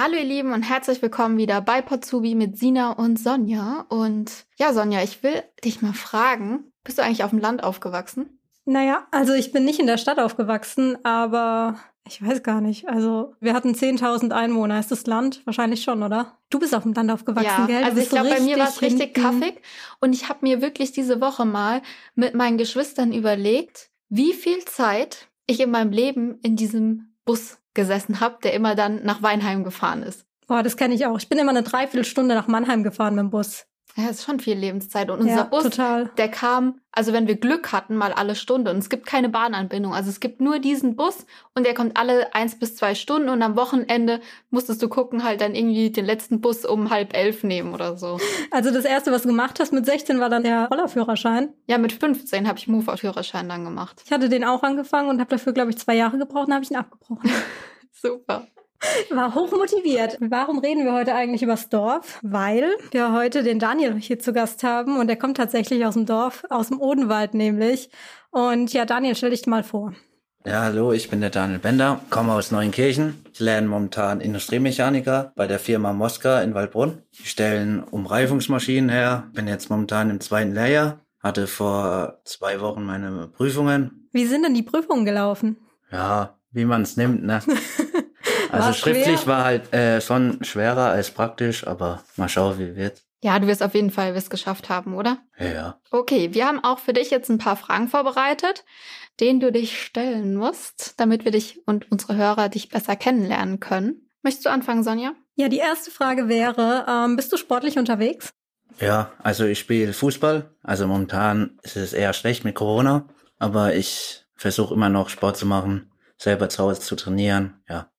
Hallo ihr Lieben und herzlich willkommen wieder bei Potsubi mit Sina und Sonja. Und ja, Sonja, ich will dich mal fragen, bist du eigentlich auf dem Land aufgewachsen? Naja, also ich bin nicht in der Stadt aufgewachsen, aber ich weiß gar nicht. Also wir hatten 10.000 Einwohner. Ist das Land? Wahrscheinlich schon, oder? Du bist auf dem Land aufgewachsen, ja, gell? Also ich glaube, bei mir war es richtig kaffig. Und ich habe mir wirklich diese Woche mal mit meinen Geschwistern überlegt, wie viel Zeit ich in meinem Leben in diesem Bus gesessen habe, der immer dann nach Weinheim gefahren ist. Boah, das kenne ich auch. Ich bin immer eine Dreiviertelstunde nach Mannheim gefahren mit dem Bus. Ja, ist schon viel Lebenszeit. Und unser Ja, Bus, total. der kam, also wenn wir Glück hatten, mal alle Stunde. Und es gibt keine Bahnanbindung. Also es gibt nur diesen Bus und der kommt alle eins bis zwei Stunden. Und am Wochenende musstest du gucken, halt dann irgendwie den letzten Bus um halb elf nehmen oder so. Also das erste, was du gemacht hast mit 16, war dann der Rollerführerschein. Ja, mit 15 habe ich Mofa-Führerschein dann gemacht. Ich hatte den auch angefangen und habe dafür, glaube ich, zwei Jahre gebraucht und habe ich ihn abgebrochen. Super. War hochmotiviert. Warum reden wir heute eigentlich übers Dorf? Weil wir heute den Daniel hier zu Gast haben und der kommt tatsächlich aus dem Dorf, aus dem Odenwald nämlich. Und ja, Daniel, stell dich mal vor. Ja, hallo, ich bin der Daniel Bender, komme aus Neunkirchen. Ich lerne momentan Industriemechaniker bei der Firma Moska in Waldbrunn. Die stellen Umreifungsmaschinen her. Bin jetzt momentan im zweiten Lehrjahr. Hatte vor zwei Wochen meine Prüfungen. Wie sind denn die Prüfungen gelaufen? Ja, wie man es nimmt, ne? Also schriftlich schwer? war halt äh, schon schwerer als praktisch, aber mal schauen, wie wird. Ja, du wirst auf jeden Fall es geschafft haben, oder? Ja, ja. Okay, wir haben auch für dich jetzt ein paar Fragen vorbereitet, denen du dich stellen musst, damit wir dich und unsere Hörer dich besser kennenlernen können. Möchtest du anfangen, Sonja? Ja, die erste Frage wäre, ähm, bist du sportlich unterwegs? Ja, also ich spiele Fußball. Also momentan ist es eher schlecht mit Corona, aber ich versuche immer noch Sport zu machen, selber zu Hause zu trainieren. Ja.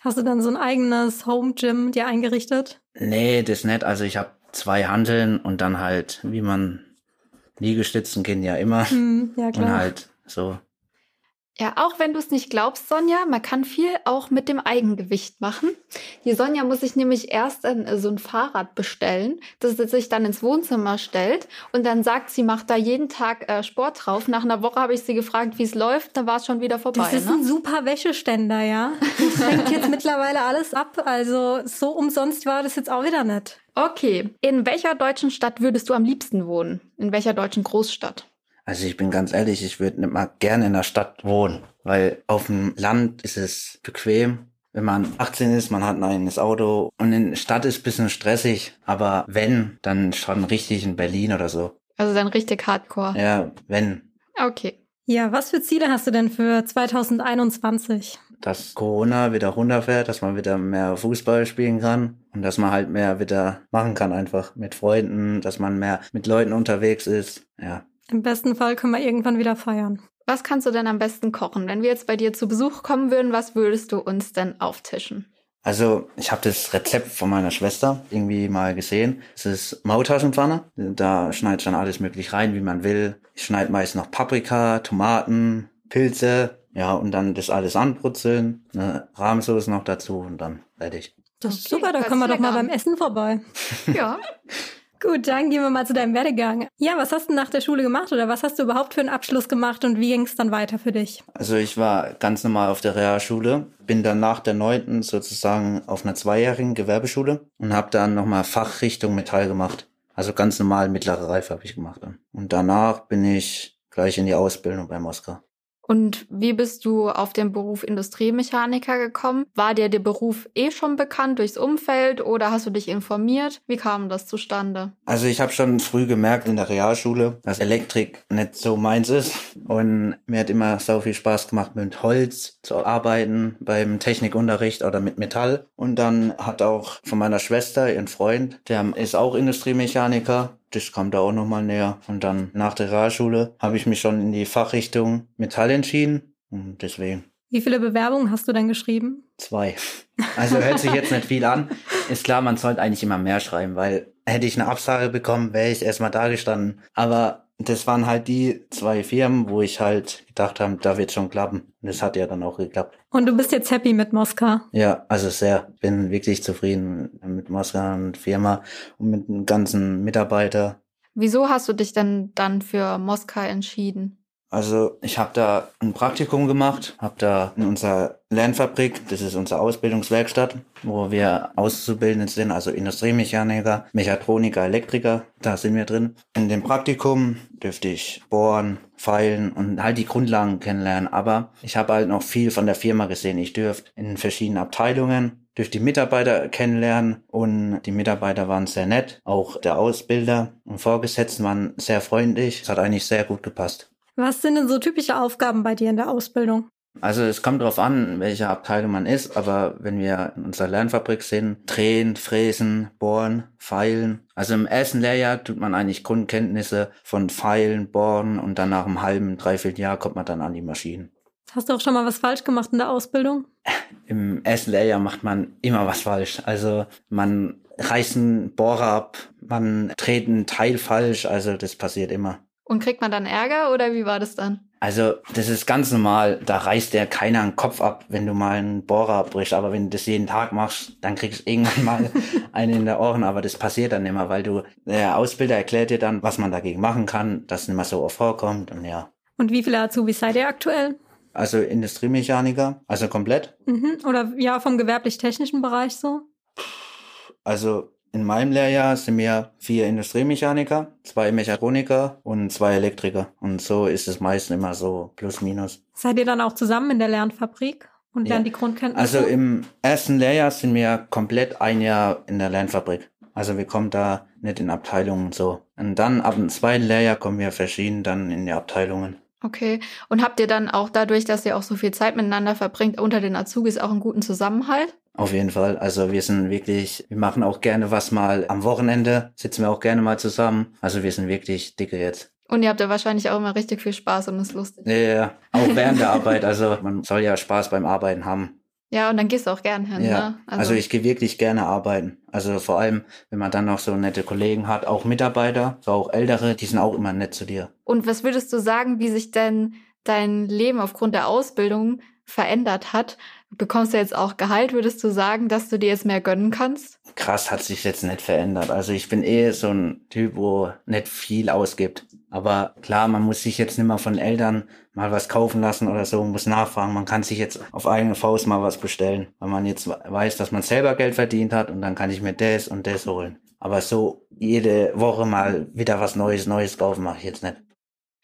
Hast du dann so ein eigenes Home Gym dir eingerichtet? Nee, das nicht. Also ich habe zwei Hanteln und dann halt, wie man Liegestützen gehen ja immer. Hm, ja, Und klar. halt so. Ja, auch wenn du es nicht glaubst, Sonja, man kann viel auch mit dem Eigengewicht machen. Die Sonja muss sich nämlich erst ein, äh, so ein Fahrrad bestellen, das sie sich dann ins Wohnzimmer stellt und dann sagt, sie macht da jeden Tag äh, Sport drauf. Nach einer Woche habe ich sie gefragt, wie es läuft, dann war es schon wieder vorbei. Das ist ne? ein super Wäscheständer, ja. Das fängt jetzt mittlerweile alles ab. Also so umsonst war das jetzt auch wieder nicht. Okay, in welcher deutschen Stadt würdest du am liebsten wohnen? In welcher deutschen Großstadt? Also ich bin ganz ehrlich, ich würde nicht mal gerne in der Stadt wohnen, weil auf dem Land ist es bequem. Wenn man 18 ist, man hat ein eigenes Auto und in der Stadt ist ein bisschen stressig, aber wenn, dann schon richtig in Berlin oder so. Also dann richtig Hardcore. Ja, wenn. Okay. Ja, was für Ziele hast du denn für 2021? dass Corona wieder runterfährt, dass man wieder mehr Fußball spielen kann und dass man halt mehr wieder machen kann einfach mit Freunden, dass man mehr mit Leuten unterwegs ist. Ja. Im besten Fall können wir irgendwann wieder feiern. Was kannst du denn am besten kochen? Wenn wir jetzt bei dir zu Besuch kommen würden, was würdest du uns denn auftischen? Also ich habe das Rezept von meiner Schwester irgendwie mal gesehen. Es ist Maultaschenpfanne. Da schneidet dann alles möglich rein, wie man will. Ich schneide meist noch Paprika, Tomaten, Pilze. Ja, und dann das alles anbrutzeln. Eine Rahmsoße noch dazu und dann fertig. Das ist Okay, super, da kommen wir doch mal lecker beim an. Essen vorbei. Ja. Gut, dann gehen wir mal zu deinem Werdegang. Ja, was hast du nach der Schule gemacht oder was hast du überhaupt für einen Abschluss gemacht und wie ging es dann weiter für dich? Also ich war ganz normal auf der Realschule, bin dann nach der neunten sozusagen auf einer zweijährigen Gewerbeschule und habe dann nochmal Fachrichtung Metall gemacht. Also ganz normal mittlere Reife habe ich gemacht dann. Und danach bin ich gleich in die Ausbildung bei Moskau. Und wie bist du auf den Beruf Industriemechaniker gekommen? War dir der Beruf eh schon bekannt durchs Umfeld oder hast du dich informiert? Wie kam das zustande? Also ich habe schon früh gemerkt in der Realschule, dass Elektrik nicht so meins ist. Und mir hat immer so viel Spaß gemacht, mit Holz zu arbeiten, beim Technikunterricht oder mit Metall. Und dann hat auch von meiner Schwester, ihren Freund, der ist auch Industriemechaniker. Das kam da auch nochmal näher. Und dann nach der Realschule habe ich mich schon in die Fachrichtung Metall entschieden. Und deswegen Wie viele Bewerbungen hast du denn geschrieben? Zwei. Also hört sich jetzt nicht viel an. Ist klar, man sollte eigentlich immer mehr schreiben, weil hätte ich eine Absage bekommen, wäre ich erstmal da gestanden. Aber das waren halt die zwei Firmen, wo ich halt gedacht habe, da wird schon klappen. Und das hat ja dann auch geklappt. Und du bist jetzt happy mit Moskau. Ja, also sehr. Bin wirklich zufrieden mit Moskau und Firma und mit dem ganzen Mitarbeiter. Wieso hast du dich denn dann für Moskau entschieden? Also ich habe da ein Praktikum gemacht, habe da in unserer Lernfabrik, das ist unsere Ausbildungswerkstatt, wo wir Auszubildende sind, also Industriemechaniker, Mechatroniker, Elektriker, da sind wir drin. In dem Praktikum dürfte ich bohren, feilen und halt die Grundlagen kennenlernen, aber ich habe halt noch viel von der Firma gesehen. Ich dürfte in verschiedenen Abteilungen durch die Mitarbeiter kennenlernen und die Mitarbeiter waren sehr nett, auch der Ausbilder und Vorgesetzten waren sehr freundlich. Es hat eigentlich sehr gut gepasst. Was sind denn so typische Aufgaben bei dir in der Ausbildung? Also es kommt darauf an, welche Abteilung man ist, aber wenn wir in unserer Lernfabrik sind, drehen, fräsen, bohren, feilen. Also im ersten Lehrjahr tut man eigentlich Grundkenntnisse von Feilen, Bohren und dann nach einem halben, dreiviertel Jahr kommt man dann an die Maschinen. Hast du auch schon mal was falsch gemacht in der Ausbildung? Im ersten Lehrjahr macht man immer was falsch. Also man reißt einen Bohrer ab, man dreht einen Teil falsch, also das passiert immer. Und kriegt man dann Ärger oder wie war das dann? Also, das ist ganz normal. Da reißt der keiner den Kopf ab, wenn du mal einen Bohrer abbrichst. Aber wenn du das jeden Tag machst, dann kriegst du irgendwann mal einen in der Ohren. Aber das passiert dann immer, weil du, der Ausbilder erklärt dir dann, was man dagegen machen kann, dass es nicht mehr so oft vorkommt und ja. Und wie viele Azubis seid ihr aktuell? Also Industriemechaniker, also komplett. Mhm. Oder ja, vom gewerblich-technischen Bereich so? Also in meinem Lehrjahr sind wir vier Industriemechaniker, zwei Mechatroniker und zwei Elektriker. Und so ist es meistens immer so plus minus. Seid ihr dann auch zusammen in der Lernfabrik und lernt Ja. die Grundkenntnisse? Also im ersten Lehrjahr sind wir komplett ein Jahr in der Lernfabrik. Also wir kommen da nicht in Abteilungen und so. Und dann ab dem zweiten Lehrjahr kommen wir verschieden dann in die Abteilungen. Okay. Und habt ihr dann auch dadurch, dass ihr auch so viel Zeit miteinander verbringt, unter den Azubis auch einen guten Zusammenhalt? Auf jeden Fall. Also wir sind wirklich, wir machen auch gerne was mal am Wochenende, sitzen wir auch gerne mal zusammen. Also wir sind wirklich dicke jetzt. Und ihr habt ja wahrscheinlich auch immer richtig viel Spaß und ist lustig. Ja, ja, ja. auch während der Arbeit. Also man soll ja Spaß beim Arbeiten haben. Ja, und dann gehst du auch gern hin, Ja, ne? also, ich gehe wirklich gerne arbeiten. Also vor allem, wenn man dann noch so nette Kollegen hat, auch Mitarbeiter, so auch ältere, die sind auch immer nett zu dir. Und was würdest du sagen, wie sich denn dein Leben aufgrund der Ausbildung verändert hat? Du bekommst ja jetzt auch Gehalt, würdest du sagen, dass du dir jetzt mehr gönnen kannst? Krass hat sich jetzt nicht verändert. Also ich bin eh so ein Typ, wo nicht viel ausgibt. Aber klar, man muss sich jetzt nicht mehr von Eltern mal was kaufen lassen oder so, muss nachfragen. Man kann sich jetzt auf eigene Faust mal was bestellen, weil man jetzt weiß, dass man selber Geld verdient hat und dann kann ich mir das und das holen. Aber so jede Woche mal wieder was Neues, Neues kaufen mache ich jetzt nicht.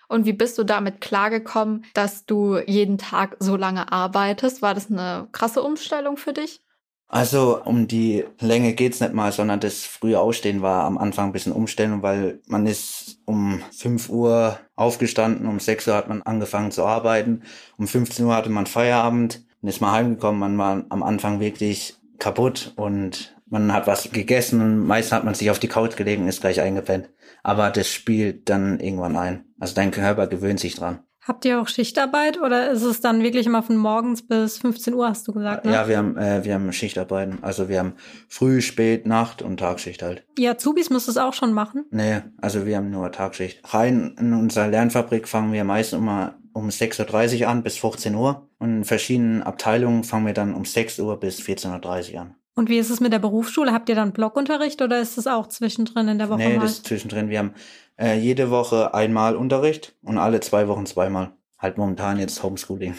Und wie bist du damit klargekommen, dass du jeden Tag so lange arbeitest? War das eine krasse Umstellung für dich? Also um die Länge geht's nicht mal, sondern das frühe Aufstehen war am Anfang ein bisschen Umstellung, weil man ist um 5 Uhr aufgestanden, um 6 Uhr hat man angefangen zu arbeiten, um 15 Uhr hatte man Feierabend, dann ist man heimgekommen, man war am Anfang wirklich kaputt und man hat was gegessen und meist hat man sich auf die Couch gelegt und ist gleich eingepennt. Aber das spielt dann irgendwann ein. Also dein Körper gewöhnt sich dran. Habt ihr auch Schichtarbeit oder ist es dann wirklich immer von morgens bis 15 Uhr, hast du gesagt, ne? Ja, wir haben, äh, wir haben Schichtarbeiten. Also wir haben Früh, Spät, Nacht und Tagschicht halt. Ihr Azubis müsst es auch schon machen. Nee, also wir haben nur Tagschicht. Rein in unserer Lernfabrik fangen wir meist immer um 6.30 Uhr an bis 15 Uhr. Und in verschiedenen Abteilungen fangen wir dann um 6 Uhr bis 14.30 Uhr an. Und wie ist es mit der Berufsschule? Habt ihr dann Blockunterricht oder ist es auch zwischendrin in der Woche nee, mal? das ist zwischendrin. Wir haben äh, jede Woche einmal Unterricht und alle zwei Wochen zweimal. Halt momentan jetzt Homeschooling.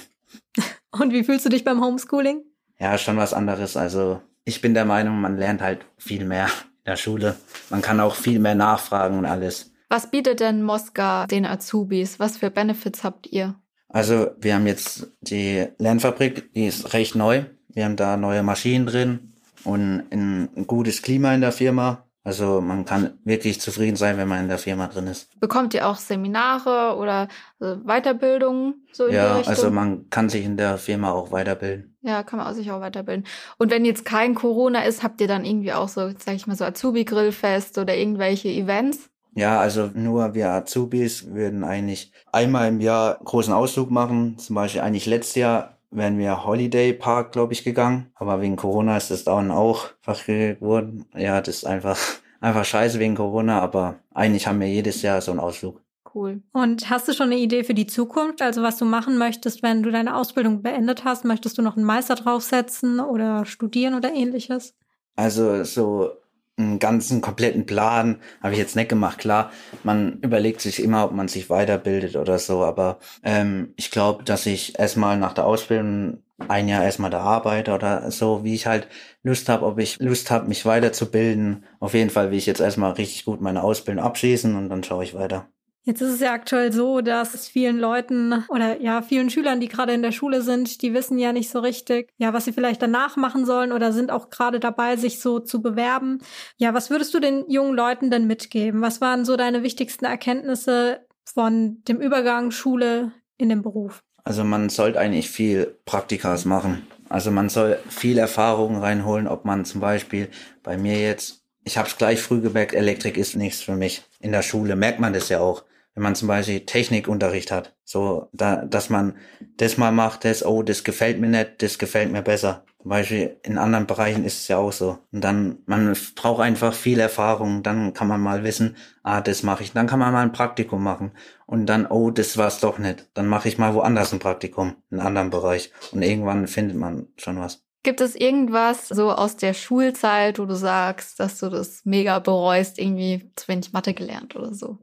Und wie fühlst du dich beim Homeschooling? Ja, schon was anderes. Also ich bin der Meinung, man lernt halt viel mehr in der Schule. Man kann auch viel mehr nachfragen und alles. Was bietet denn Mosca den Azubis? Was für Benefits habt ihr? Also wir haben jetzt die Lernfabrik, die ist recht neu. Wir haben da neue Maschinen drin und ein, gutes Klima in der Firma. Also man kann wirklich zufrieden sein, wenn man in der Firma drin ist. Bekommt ihr auch Seminare oder äh, Weiterbildungen so in die Ja, Richtung? also man kann sich in der Firma auch weiterbilden. ja, kann man auch sich auch weiterbilden. Und wenn jetzt kein Corona ist, habt ihr dann irgendwie auch so, sag ich mal, so Azubi-Grillfest oder irgendwelche Events? Ja, also nur wir Azubis würden eigentlich einmal im Jahr großen Ausflug machen. Zum Beispiel eigentlich letztes Jahr wären wir Holiday Park, glaube ich, gegangen. Aber wegen Corona ist das dann auch verkehrt geworden. Ja, das ist einfach, einfach scheiße wegen Corona. Aber eigentlich haben wir jedes Jahr so einen Ausflug. Cool. Und hast du schon eine Idee für die Zukunft? Also was du machen möchtest, wenn du deine Ausbildung beendet hast? Möchtest du noch einen Meister draufsetzen oder studieren oder ähnliches? Also so einen ganzen kompletten Plan habe ich jetzt nicht gemacht. Klar, man überlegt sich immer, ob man sich weiterbildet oder so, aber ähm, ich glaube, dass ich erstmal nach der Ausbildung ein Jahr erstmal da arbeite oder so, wie ich halt Lust habe, ob ich Lust habe, mich weiterzubilden. Auf jeden Fall will ich jetzt erstmal richtig gut meine Ausbildung abschließen und dann schaue ich weiter. Jetzt ist es ja aktuell so, dass es vielen Leuten oder ja, vielen Schülern, die gerade in der Schule sind, die wissen ja nicht so richtig, ja, was sie vielleicht danach machen sollen oder sind auch gerade dabei, sich so zu bewerben. Ja, was würdest du den jungen Leuten denn mitgeben? Was waren so deine wichtigsten Erkenntnisse von dem Übergang Schule in den Beruf? Also man sollte eigentlich viel Praktikas machen. Also man soll viel Erfahrung reinholen, ob man zum Beispiel bei mir jetzt, ich habe es gleich früh gemerkt, Elektrik ist nichts für mich. In der Schule merkt man das ja auch wenn man zum Beispiel Technikunterricht hat, so, da, dass man das mal macht, das, oh, das gefällt mir nicht, das gefällt mir besser. Zum Beispiel in anderen Bereichen ist es ja auch so. Und dann, man braucht einfach viel Erfahrung, dann kann man mal wissen, ah, das mache ich. Dann kann man mal ein Praktikum machen. Und dann, oh, das war's doch nicht. Dann mache ich mal woanders ein Praktikum, in einem anderen Bereich. Und irgendwann findet man schon was. Gibt es irgendwas so aus der Schulzeit, wo du sagst, dass du das mega bereust, irgendwie zu wenig Mathe gelernt oder so?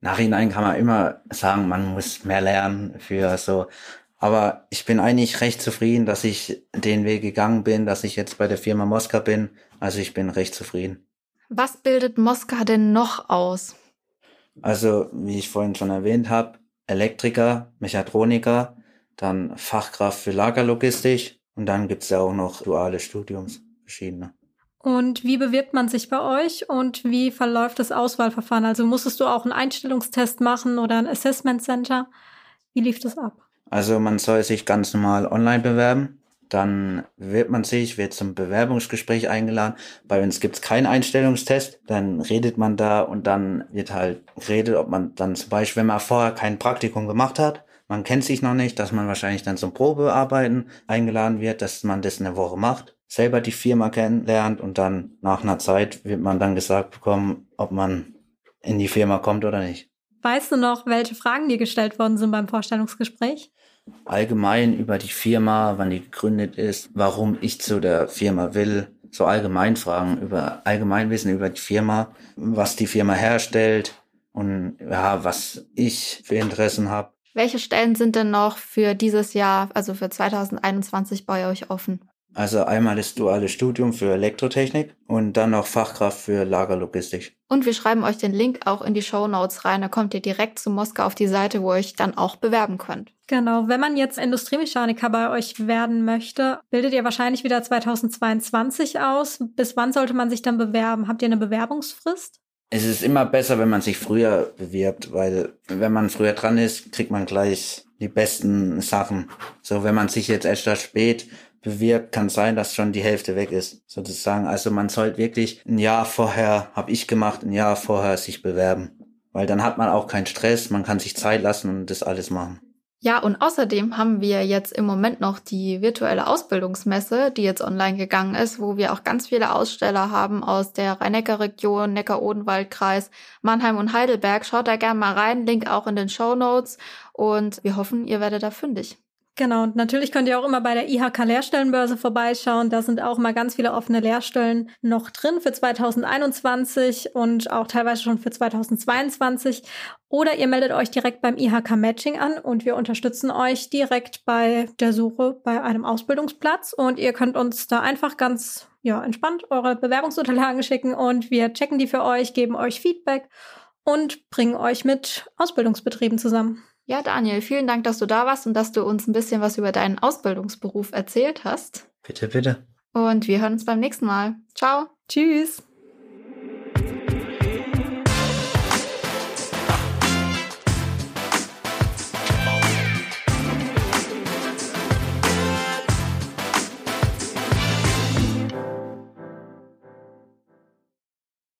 Nachhinein kann man immer sagen, man muss mehr lernen für so. Aber ich bin eigentlich recht zufrieden, dass ich den Weg gegangen bin, dass ich jetzt bei der Firma Moska bin. Also ich bin recht zufrieden. Was bildet Moska denn noch aus? Also, wie ich vorhin schon erwähnt habe, Elektriker, Mechatroniker, dann Fachkraft für Lagerlogistik und dann gibt's ja auch noch duale Studiums, verschiedene. Und wie bewirbt man sich bei euch und wie verläuft das Auswahlverfahren? Also musstest du auch einen Einstellungstest machen oder ein Assessment Center? Wie lief das ab? Also man soll sich ganz normal online bewerben. Dann wird man sich, wird zum Bewerbungsgespräch eingeladen. Bei uns gibt's keinen Einstellungstest. Dann redet man da und dann wird halt geredet, ob man dann zum Beispiel, wenn man vorher kein Praktikum gemacht hat, man kennt sich noch nicht, dass man wahrscheinlich dann zum Probearbeiten eingeladen wird, dass man das eine Woche macht selber die Firma kennenlernt und dann nach einer Zeit wird man dann gesagt bekommen, ob man in die Firma kommt oder nicht. Weißt du noch, welche Fragen dir gestellt worden sind beim Vorstellungsgespräch? Allgemein über die Firma, wann die gegründet ist, warum ich zu der Firma will, so allgemein Fragen über Allgemeinwissen über die Firma, was die Firma herstellt und ja, was ich für Interessen habe. Welche Stellen sind denn noch für dieses Jahr, also für 2021 bei euch offen? Also einmal das duale Studium für Elektrotechnik und dann noch Fachkraft für Lagerlogistik. Und wir schreiben euch den Link auch in die Show Notes rein. Da kommt ihr direkt zu Moskau auf die Seite, wo ihr euch dann auch bewerben könnt. Genau. Wenn man jetzt Industriemechaniker bei euch werden möchte, bildet ihr wahrscheinlich wieder 2022 aus. Bis wann sollte man sich dann bewerben? Habt ihr eine Bewerbungsfrist? Es ist immer besser, wenn man sich früher bewirbt, weil wenn man früher dran ist, kriegt man gleich die besten Sachen. So, wenn man sich jetzt erst spät bewirbt, kann sein, dass schon die Hälfte weg ist, sozusagen. Also man sollte wirklich ein Jahr vorher, habe ich gemacht, ein Jahr vorher sich bewerben. Weil dann hat man auch keinen Stress, man kann sich Zeit lassen und das alles machen. Ja, und außerdem haben wir jetzt im Moment noch die virtuelle Ausbildungsmesse, die jetzt online gegangen ist, wo wir auch ganz viele Aussteller haben aus der Rhein-Neckar-Region, Neckar-Odenwald-Kreis, Mannheim und Heidelberg. Schaut da gerne mal rein, Link auch in den Show Notes. Und wir hoffen, ihr werdet da fündig. Genau, und natürlich könnt ihr auch immer bei der IHK Lehrstellenbörse vorbeischauen. Da sind auch mal ganz viele offene Lehrstellen noch drin für 2021 und auch teilweise schon für 2022. Oder ihr meldet euch direkt beim IHK Matching an und wir unterstützen euch direkt bei der Suche bei einem Ausbildungsplatz. Und ihr könnt uns da einfach ganz ja, entspannt eure Bewerbungsunterlagen schicken und wir checken die für euch, geben euch Feedback und bringen euch mit Ausbildungsbetrieben zusammen. Ja, Daniel, vielen Dank, dass du da warst und dass du uns ein bisschen was über deinen Ausbildungsberuf erzählt hast. Bitte, bitte. Und wir hören uns beim nächsten Mal. Ciao. Tschüss.